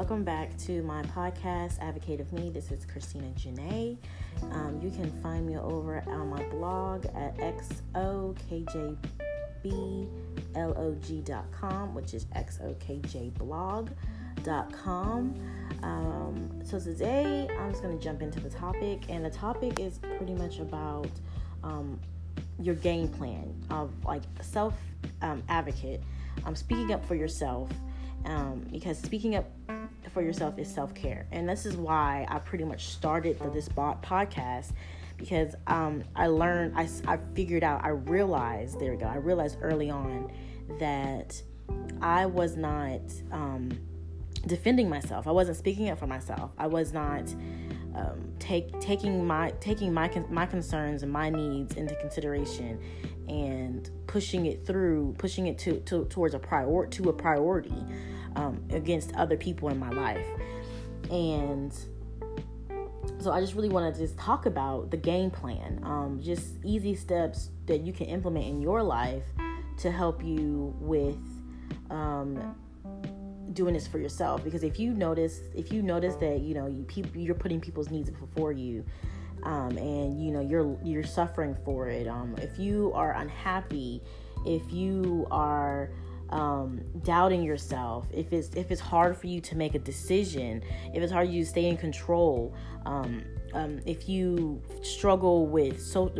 welcome back to my podcast, Advocate of Me. This is Christina Janae. Um, you can find me over on my blog at xokjblog.com, which is xokjblog.com. Um, so today I'm just going to jump into the topic, and the topic is pretty much about um, your game plan of like self um, advocate. I'm speaking up for yourself um, because speaking up for yourself is self care, and this is why I pretty much started the, this podcast because um, I learned, I, I figured out, I realized, there we go, I realized early on that I was not um, defending myself. I wasn't speaking up for myself. I was not um, take taking my taking my my concerns and my needs into consideration and pushing it through, pushing it to, to towards a prior to a priority um, against other people in my life, and so I just really want to just talk about the game plan, um, just easy steps that you can implement in your life to help you with um, doing this for yourself because if you notice if you notice that you know you people you're putting people's needs before you um, and you know you're you're suffering for it um, if you are unhappy if you are um, doubting yourself if it's if it's hard for you to make a decision if it's hard for you to stay in control um, um, if you struggle with so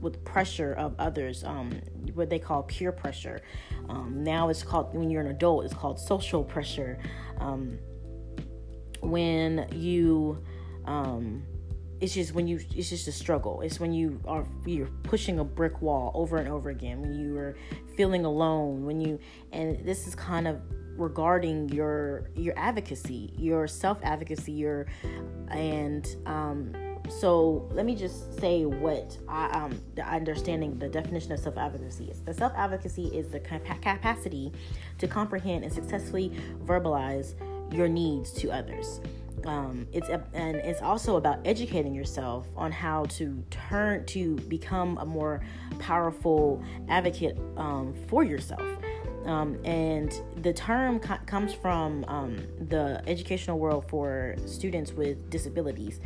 with pressure of others, um, what they call peer pressure. Um, now it's called when you're an adult, it's called social pressure. Um, when you, um, it's just when you, it's just a struggle. It's when you are you're pushing a brick wall over and over again. When you are feeling alone. When you, and this is kind of regarding your your advocacy, your self advocacy, your and um, so let me just say what I, um, the understanding the definition of self advocacy is. The self advocacy is the capacity to comprehend and successfully verbalize your needs to others. Um, it's a, and it's also about educating yourself on how to turn to become a more powerful advocate um, for yourself. Um, and the term co- comes from um, the educational world for students with disabilities,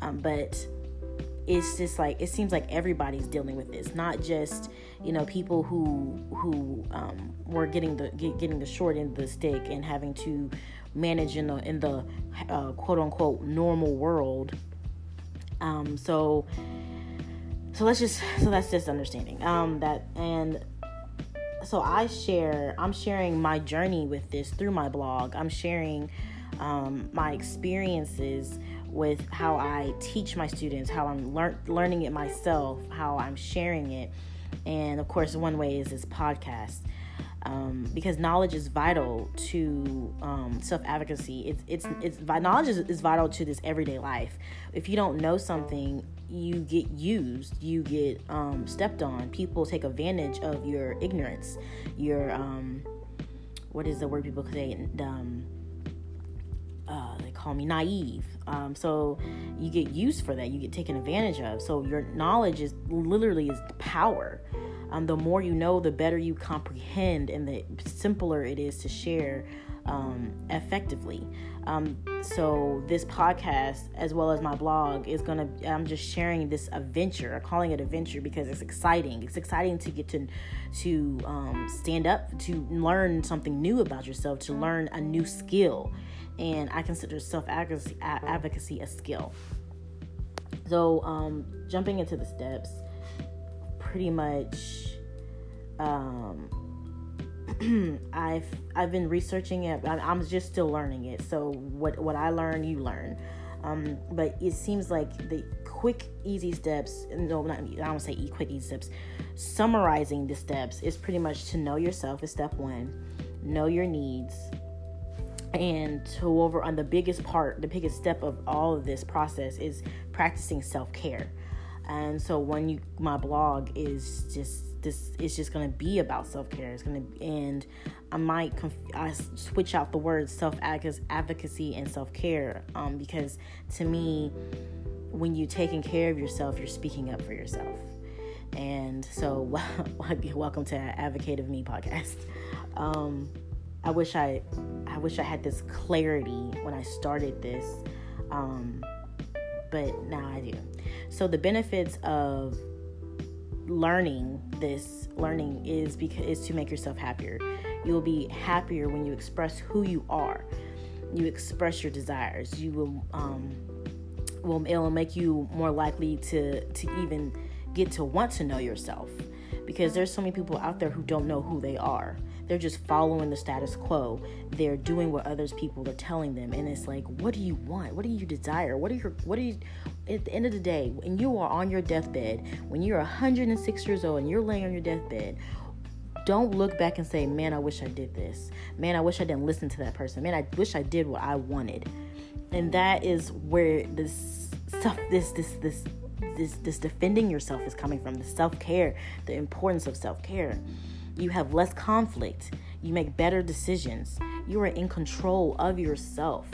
um, but it's just like it seems like everybody's dealing with this, not just you know people who who um, were getting the get, getting the short end of the stick and having to manage in the in the uh, quote unquote normal world. Um, so so let's just so that's just understanding um, that and so I share, I'm sharing my journey with this through my blog. I'm sharing um, my experiences with how I teach my students, how I'm lear- learning it myself, how I'm sharing it. And of course, one way is this podcast um, because knowledge is vital to um, self advocacy. It's it's it's knowledge is, is vital to this everyday life. If you don't know something, you get used, you get um, stepped on. People take advantage of your ignorance. Your um, what is the word people say? Um, uh, they call me naive. Um, so you get used for that. You get taken advantage of. So your knowledge is literally is power um, the more you know, the better you comprehend, and the simpler it is to share um, effectively. Um, so this podcast, as well as my blog, is gonna. I'm just sharing this adventure. I'm calling it adventure because it's exciting. It's exciting to get to to um, stand up, to learn something new about yourself, to learn a new skill, and I consider self advocacy advocacy a skill. So um, jumping into the steps pretty much um, I've I've been researching it. I'm just still learning it. So what what I learn, you learn. Um, but it seems like the quick, easy steps. No, not I don't say quick, easy steps. Summarizing the steps is pretty much to know yourself is step one. Know your needs, and to over on the biggest part, the biggest step of all of this process is practicing self care and so when you my blog is just this is just to be about self-care it's going to and i might conf- I switch out the words self-advocacy and self-care um, because to me when you're taking care of yourself you're speaking up for yourself and so welcome to advocate of me podcast um, I wish I I wish I had this clarity when I started this. Um, but now I do. So the benefits of learning this learning is because is to make yourself happier. You will be happier when you express who you are. You express your desires. You will um will it will make you more likely to to even get to want to know yourself because there's so many people out there who don't know who they are they're just following the status quo. They're doing what others people are telling them. And it's like what do you want? What do you desire? What are your what are you at the end of the day when you are on your deathbed when you're 106 years old and you're laying on your deathbed don't look back and say man i wish i did this. Man i wish i didn't listen to that person. Man i wish i did what i wanted. And that is where this stuff this this this this this defending yourself is coming from the self-care the importance of self-care you have less conflict. You make better decisions. You are in control of yourself.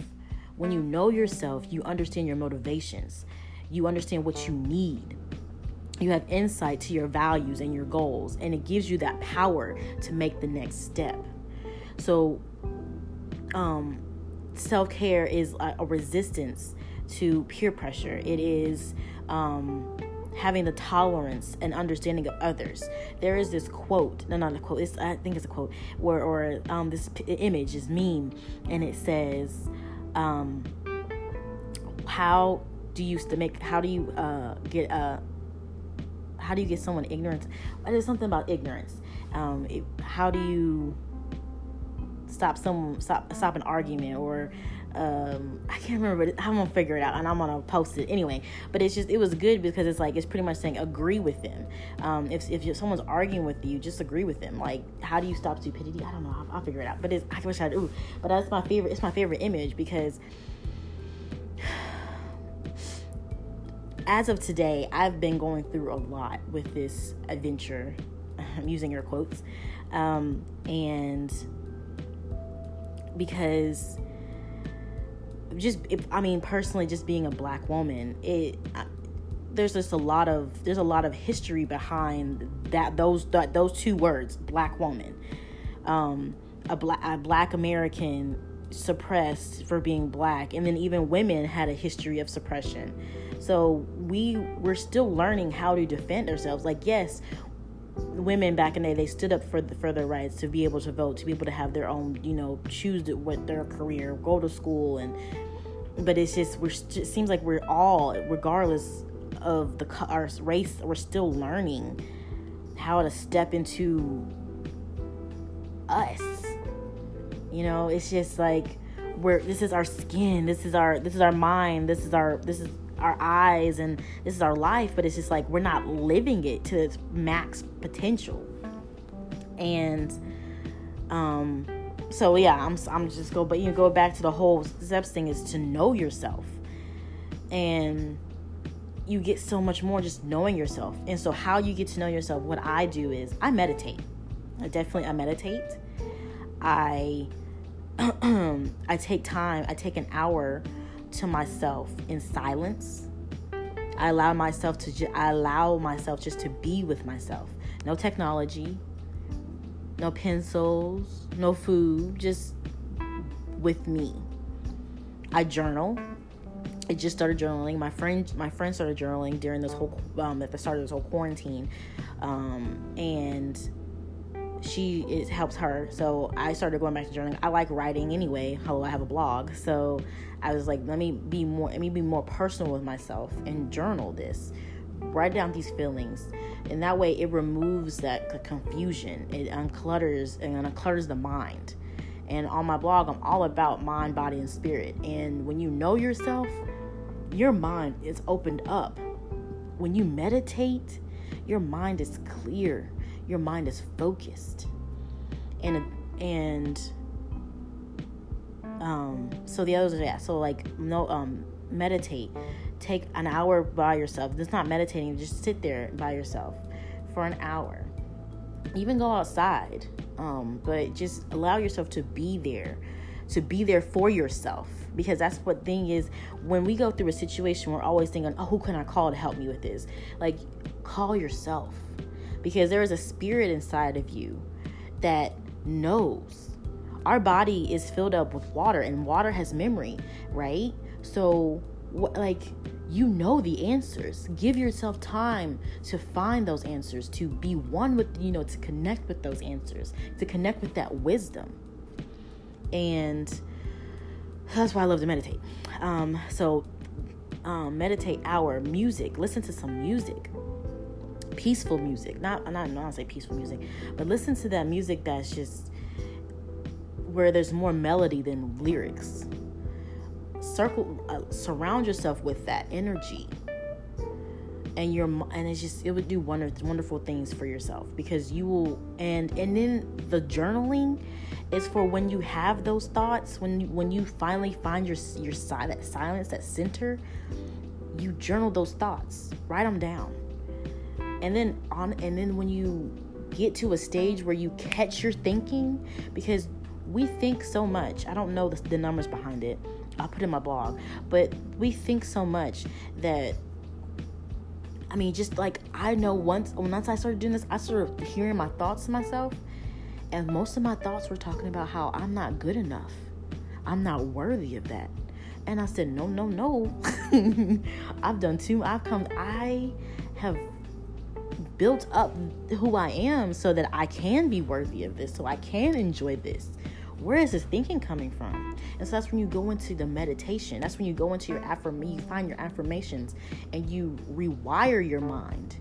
When you know yourself you understand your motivations. You understand what you need. You have insight to your values and your goals and it gives you that power to make the next step. So um self care is a, a, resistance to peer pressure. It is um, having the tolerance and understanding of others. There is this quote, no, not a quote. It's, I think it's a quote where, or um, this p- image is meme, and it says, um, "How do you to make? How do you uh, get? Uh, how do you get someone ignorant? There's something about ignorance. Um, it, how do you?" stop some stop stop an argument or um I can't remember but I'm gonna figure it out and I'm gonna post it anyway. But it's just it was good because it's like it's pretty much saying agree with them. Um if, if someone's arguing with you just agree with them. Like how do you stop stupidity? I don't know I'll, I'll figure it out. But it's I wish I'd ooh but that's my favorite it's my favorite image because as of today I've been going through a lot with this adventure I'm using your quotes um and because just if, I mean personally just being a black woman it there's just a lot of there's a lot of history behind that those that, those two words black woman. Um a black a black American suppressed for being black and then even women had a history of suppression. So we we're still learning how to defend ourselves. Like yes women back in the day they stood up for the, for their rights to be able to vote to be able to have their own you know choose what their career go to school and but it's just we're it seems like we're all regardless of the our race we're still learning how to step into us. You know it's just like we're this is our skin this is our this is our mind this is our this is our eyes and this is our life, but it's just like we're not living it to its max potential. And um so yeah, I'm I'm just go but you go back to the whole steps thing is to know yourself. And you get so much more just knowing yourself. And so how you get to know yourself, what I do is I meditate. I definitely I meditate. I I take time, I take an hour to myself in silence. I allow myself to ju- I allow myself just to be with myself. No technology, no pencils, no food, just with me. I journal. I just started journaling. My friend, my friend started journaling during this whole um, at the start of this whole quarantine, um, and she it helps her. So I started going back to journaling. I like writing anyway. Hello, I have a blog, so I was like, let me be more, let me be more personal with myself and journal this. Write down these feelings, and that way it removes that confusion. It unclutters and unclutters the mind. And on my blog, I'm all about mind, body, and spirit. And when you know yourself, your mind is opened up. When you meditate, your mind is clear your mind is focused. And and um so the others are yeah so like no um meditate. Take an hour by yourself. It's not meditating just sit there by yourself for an hour. Even go outside um but just allow yourself to be there to be there for yourself. Because that's what thing is when we go through a situation we're always thinking oh who can i call to help me with this? Like call yourself because there is a spirit inside of you that knows our body is filled up with water and water has memory, right? So like you know the answers. Give yourself time to find those answers, to be one with, you know, to connect with those answers, to connect with that wisdom. And that's why I love to meditate. Um, so, um, meditate hour, music, listen to some music, peaceful music. Not, not, not say peaceful music, but listen to that music that's just where there's more melody than lyrics. Circle uh, surround yourself with that energy. And your and it's just it would do wonderful wonderful things for yourself because you will and and then the journaling is for when you have those thoughts when you, when you finally find your your side that silence that center you journal those thoughts. Write them down and then on and then when you get to a stage where you catch your thinking because we think so much i don't know the, the numbers behind it I'll put in my blog. But we think so much that I mean, just like I know once once I started doing this, I started hearing my thoughts to myself, and most of my thoughts were talking about how I'm not good enough. I'm not worthy of that. And I said, no, no, no. I've done too. I've come. I have built up who I am so that I can be worthy of this, so I can enjoy this where is this thinking coming from? And so that's when you go into the meditation. That's when you go into your affirmation, you find your affirmations and you rewire your mind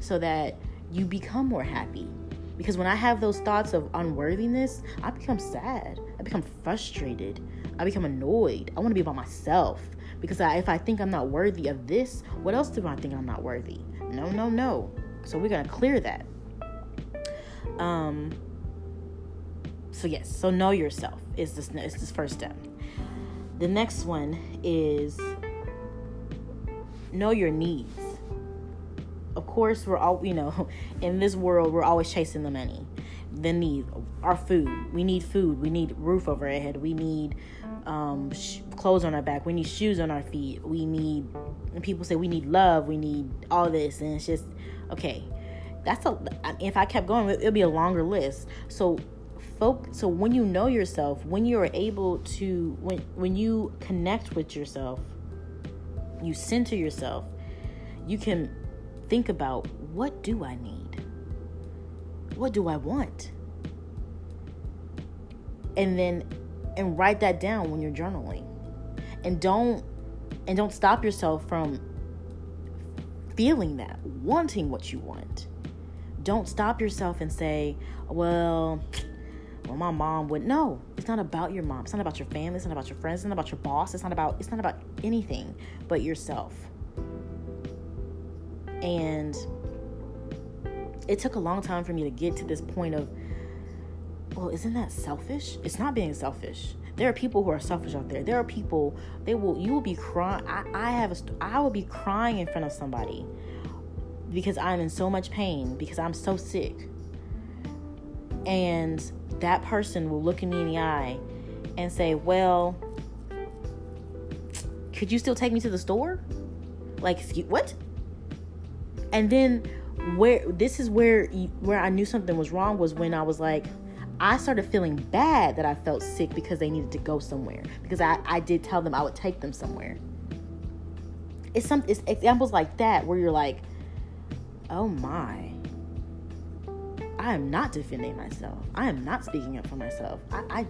so that you become more happy. Because when I have those thoughts of unworthiness, I become sad. I become frustrated. I become annoyed. I want to be by myself. Because I, if I think I'm not worthy of this, what else do I think I'm not worthy? No, no, no. So we're going to clear that. Um, so yes, so know yourself is this is this first step. The next one is know your needs. Of course, we're all you know in this world we're always chasing the money, the need, our food. We need food. We need roof over our head. We need um, sh- clothes on our back. We need shoes on our feet. We need. people say we need love. We need all this, and it's just okay. That's a. If I kept going, it'll be a longer list. So focus so when you know yourself when you're able to when when you connect with yourself you center yourself you can think about what do i need what do i want and then and write that down when you're journaling and don't and don't stop yourself from feeling that wanting what you want don't stop yourself and say well well, my mom would no. It's not about your mom. It's not about your family. It's not about your friends. It's not about your boss. It's not about it's not about anything but yourself. And it took a long time for me to get to this point of well, isn't that selfish? It's not being selfish. There are people who are selfish out there. There are people they will you will be crying. I, I have a I will be crying in front of somebody because I'm in so much pain because I'm so sick. And that person will look at me in the eye and say, Well, could you still take me to the store? Like, what? And then where this is where where I knew something was wrong was when I was like I started feeling bad that I felt sick because they needed to go somewhere because I, I did tell them I would take them somewhere. It's some it's examples like that where you're like, oh my, I am not defending myself. I am not speaking up for myself. I, I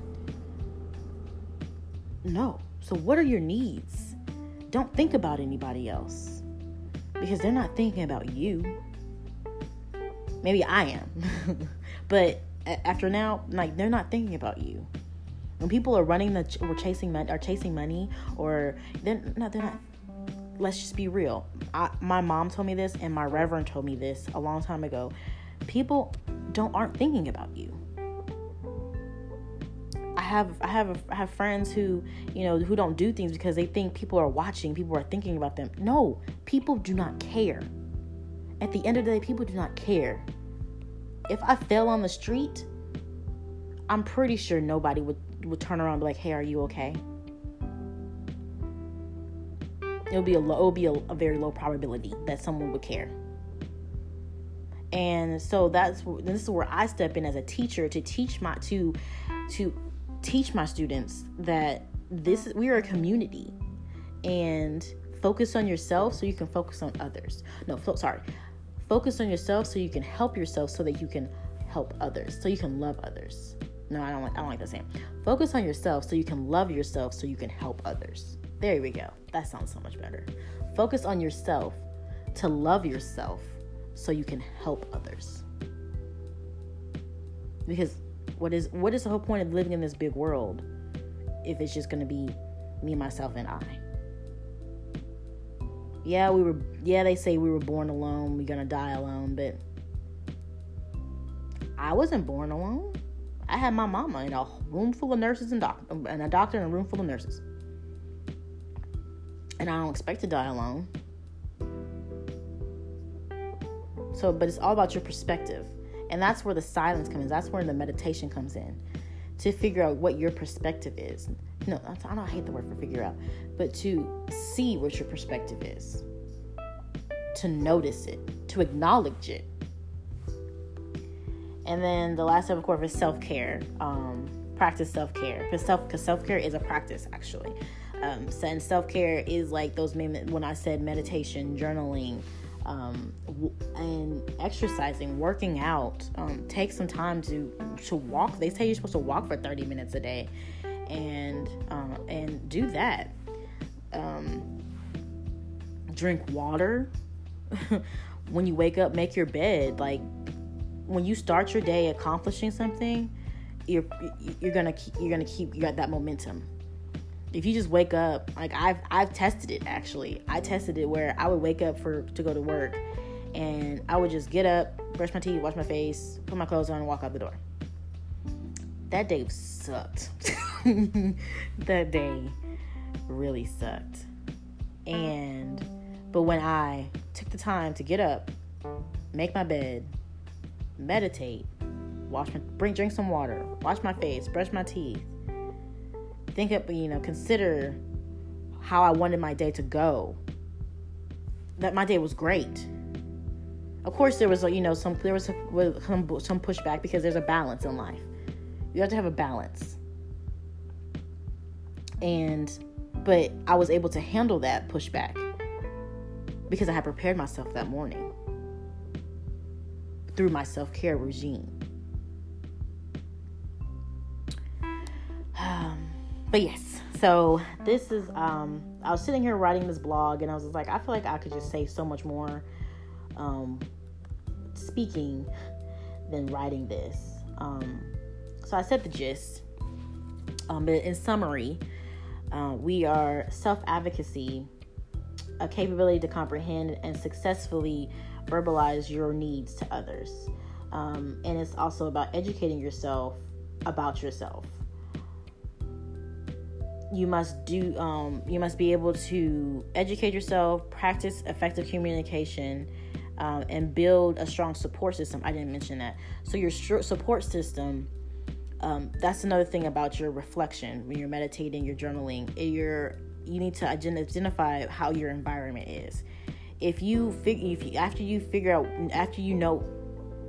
no. So what are your needs? Don't think about anybody else because they're not thinking about you. Maybe I am, but after now, like they're not thinking about you. When people are running the or chasing money, are chasing money, or they're not, they're not. Let's just be real. I, my mom told me this, and my reverend told me this a long time ago people don't aren't thinking about you. I have I have I have friends who you know who don't do things because they think people are watching, people are thinking about them. No, people do not care. At the end of the day, people do not care. If I fell on the street, I'm pretty sure nobody would would turn around and be like, "Hey, are you okay?" It would be a low, it'll be a, a very low probability that someone would care and so that's this is where I step in as a teacher to teach my to to teach my students that this we are a community and focus on yourself so you can focus on others. No, sorry. Focus on yourself so you can help yourself so that you can help others. So you can love others. No, I don't like I don't like that saying. Focus on yourself so you can love yourself so you can help others. There we go. That sounds so much better. Focus on yourself to love yourself so you can help others. Because what is what is the whole point of living in this big world if it's just gonna be me, myself, and I? Yeah, we were yeah, they say we were born alone, we're gonna die alone, but I wasn't born alone. I had my mama in a room full of nurses and doc and a doctor in a room full of nurses. And I don't expect to die alone. So, but it's all about your perspective. And that's where the silence comes in. That's where the meditation comes in to figure out what your perspective is. No, I don't hate the word for figure out, but to see what your perspective is, to notice it, to acknowledge it. And then the last step, of course, is self care. Um, practice self care because self self care is a practice actually. Um, and self care is like those when I said meditation, journaling, um, and exercising, working out. Um, take some time to to walk. They say you're supposed to walk for 30 minutes a day, and uh, and do that. Um, drink water. when you wake up, make your bed. Like when you start your day accomplishing something, you're you're gonna keep, you're gonna keep you got that momentum if you just wake up like i've i've tested it actually i tested it where i would wake up for to go to work and i would just get up brush my teeth wash my face put my clothes on and walk out the door that day sucked that day really sucked and but when i took the time to get up make my bed meditate wash my bring drink some water wash my face brush my teeth think of you know consider how I wanted my day to go. That my day was great. Of course, there was you know some there was some some pushback because there's a balance in life. You have to have a balance. And but I was able to handle that pushback because I had prepared myself that morning through my self care regime. but yes so this is um i was sitting here writing this blog and i was like i feel like i could just say so much more um speaking than writing this um so i said the gist um but in summary uh, we are self-advocacy a capability to comprehend and successfully verbalize your needs to others. Um, and it's also about educating yourself about yourself. You must do um, you must be able to educate yourself practice effective communication um, and build a strong support system. I didn't mention that. So your support system um, that's another thing about your reflection when you're meditating you're journaling you're you need to identify how your environment is. If you figure if you, after you figure out after you know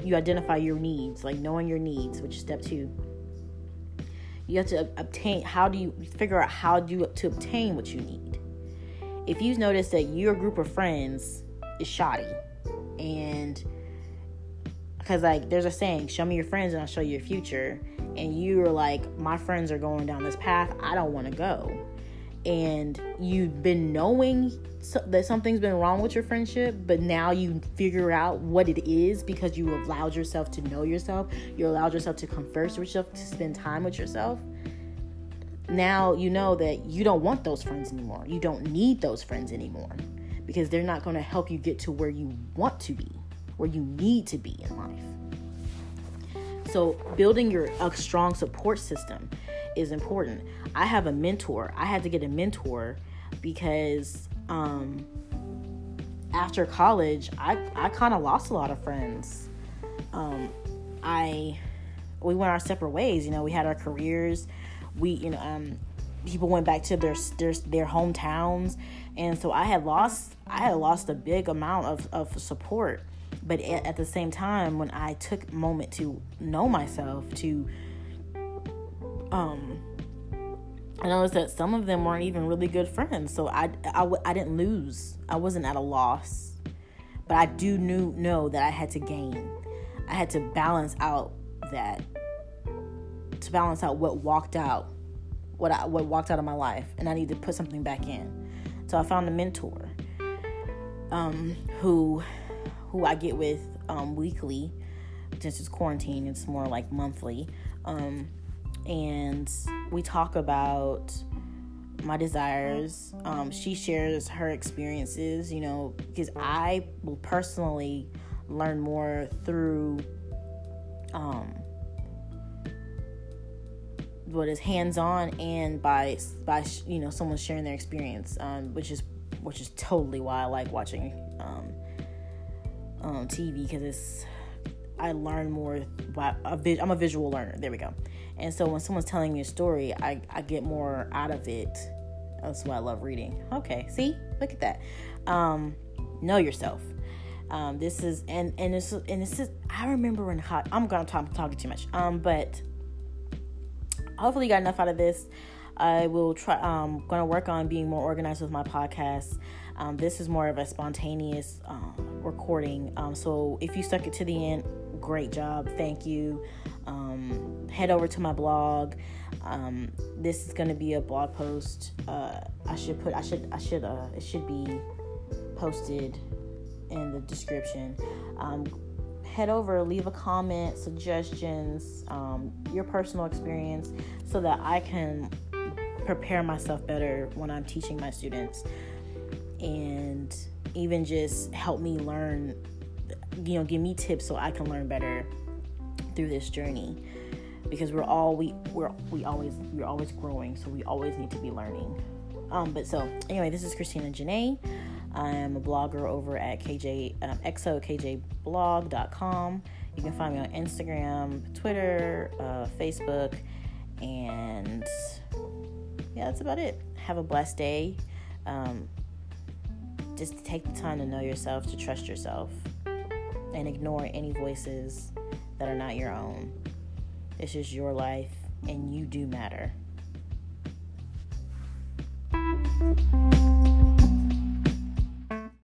you identify your needs like knowing your needs which is step two you have to obtain how do you figure out how do you to obtain what you need. If you notice that your group of friends is shoddy and because like there's a saying show me your friends and i'll show you your future. And you're like my friends are going down this path. I don't want to go. And you've been knowing so, that something's been wrong with your friendship, but now you figure out what it is because you allowed yourself to know yourself, you allowed yourself to converse with yourself, to spend time with yourself. Now you know that you don't want those friends anymore. You don't need those friends anymore because they're not going to help you get to where you want to be, where you need to be in life. So, building your a strong support system is important. I have a mentor. I had to get a mentor because um, after college, I, I kind of lost a lot of friends. Um, I we went our separate ways. You know, we had our careers. We you know um, people went back to their their their hometowns, and so I had lost I had lost a big amount of of support but at, the same time, when I took a moment to know myself, to um, I noticed that some of them weren't even really good friends. So I, I, I didn't lose. I wasn't at a loss. But I do knew, know that I had to gain. I had to balance out that, to balance out what walked out, what I, what walked out of my life, and I need to put something back in. So I found a mentor, um, who, who I get with um, weekly. Since it's quarantine, it's more like monthly. Um, and we talk about my desires. Um, she shares her experiences, you know, because I will personally learn more through um, what is hands-on and by by you know someone sharing their experience, um, which is which is totally why I like watching um, um, TV because it's I learn more. I'm a visual learner. There we go. And so when someone's telling me a story, I, I get more out of it. That's why I love reading. Okay, see, look at that. Um, know yourself. Um, this is and and this and this is. I remember when hot. I'm gonna talk talking too much. Um, but hopefully you got enough out of this. I will try. Um, gonna work on being more organized with my podcast. Um, this is more of a spontaneous um, recording. Um, so if you stuck it to the end, great job. Thank you. Um, head over to my blog. Um, this is to be a blog post. Uh, I should put. I should. I should. Uh, it should be posted in the description. Head over, leave a comment, suggestions, um, your personal experience, so that I can prepare myself better when I'm teaching my students, and even just help me learn you know, give me tips so I can learn better through this journey. Because we're all we we're we always we're always growing so we always need to be learning. Um but so anyway this is christina janae. I'm a blogger over at kj um, xokjblog.com you can find me on instagram twitter uh, facebook and yeah that's about it have a blessed day um, just take the time to know yourself to trust yourself and ignore any voices that are not your own. This is your life, and you do matter.